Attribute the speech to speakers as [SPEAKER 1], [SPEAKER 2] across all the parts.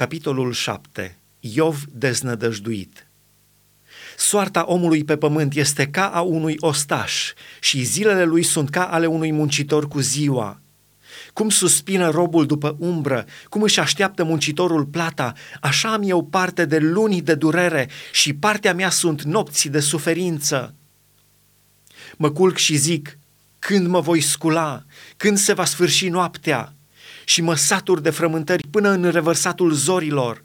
[SPEAKER 1] Capitolul 7. Iov deznădăjduit. Soarta omului pe pământ este ca a unui ostaș și zilele lui sunt ca ale unui muncitor cu ziua. Cum suspină robul după umbră, cum își așteaptă muncitorul plata, așa am eu parte de luni de durere și partea mea sunt nopți de suferință. Mă culc și zic, când mă voi scula, când se va sfârși noaptea, și mă satur de frământări până în revărsatul zorilor.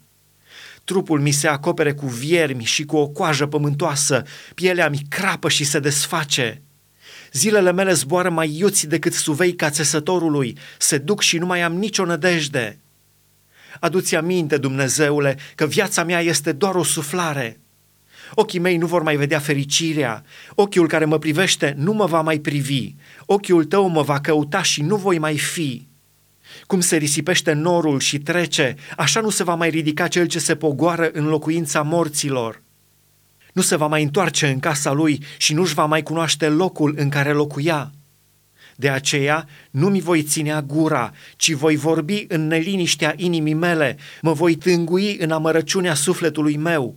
[SPEAKER 1] Trupul mi se acopere cu viermi și cu o coajă pământoasă, pielea mi crapă și se desface. Zilele mele zboară mai iuți decât suveica țesătorului, se duc și nu mai am nicio nădejde. Adu-ți aminte, Dumnezeule, că viața mea este doar o suflare. Ochii mei nu vor mai vedea fericirea, ochiul care mă privește nu mă va mai privi, ochiul tău mă va căuta și nu voi mai fi. Cum se risipește norul și trece, așa nu se va mai ridica cel ce se pogoară în locuința morților. Nu se va mai întoarce în casa lui și nu-și va mai cunoaște locul în care locuia. De aceea nu mi voi ținea gura, ci voi vorbi în neliniștea inimii mele, mă voi tângui în amărăciunea sufletului meu.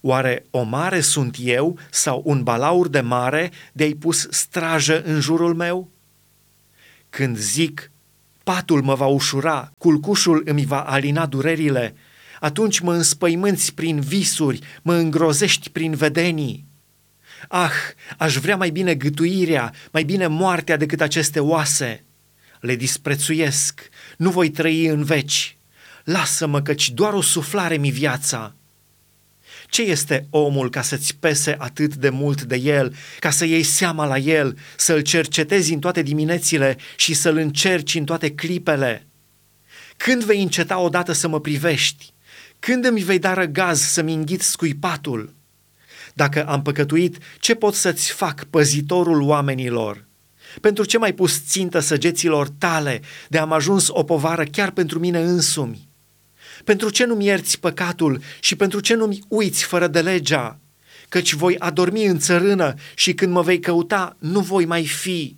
[SPEAKER 1] Oare o mare sunt eu sau un balaur de mare de-ai pus strajă în jurul meu? Când zic, patul mă va ușura, culcușul îmi va alina durerile, atunci mă înspăimânți prin visuri, mă îngrozești prin vedenii. Ah, aș vrea mai bine gâtuirea, mai bine moartea decât aceste oase. Le disprețuiesc, nu voi trăi în veci. Lasă-mă căci doar o suflare mi viața. Ce este omul ca să-ți pese atât de mult de el, ca să iei seama la el, să-l cercetezi în toate diminețile și să-l încerci în toate clipele? Când vei înceta odată să mă privești? Când îmi vei da răgaz să-mi înghit scuipatul? Dacă am păcătuit, ce pot să-ți fac, păzitorul oamenilor? Pentru ce mai pus țintă săgeților tale de am ajuns o povară chiar pentru mine însumi? Pentru ce nu-mi ierți păcatul și pentru ce nu-mi uiți fără de legea? Căci voi adormi în țărână și când mă vei căuta, nu voi mai fi.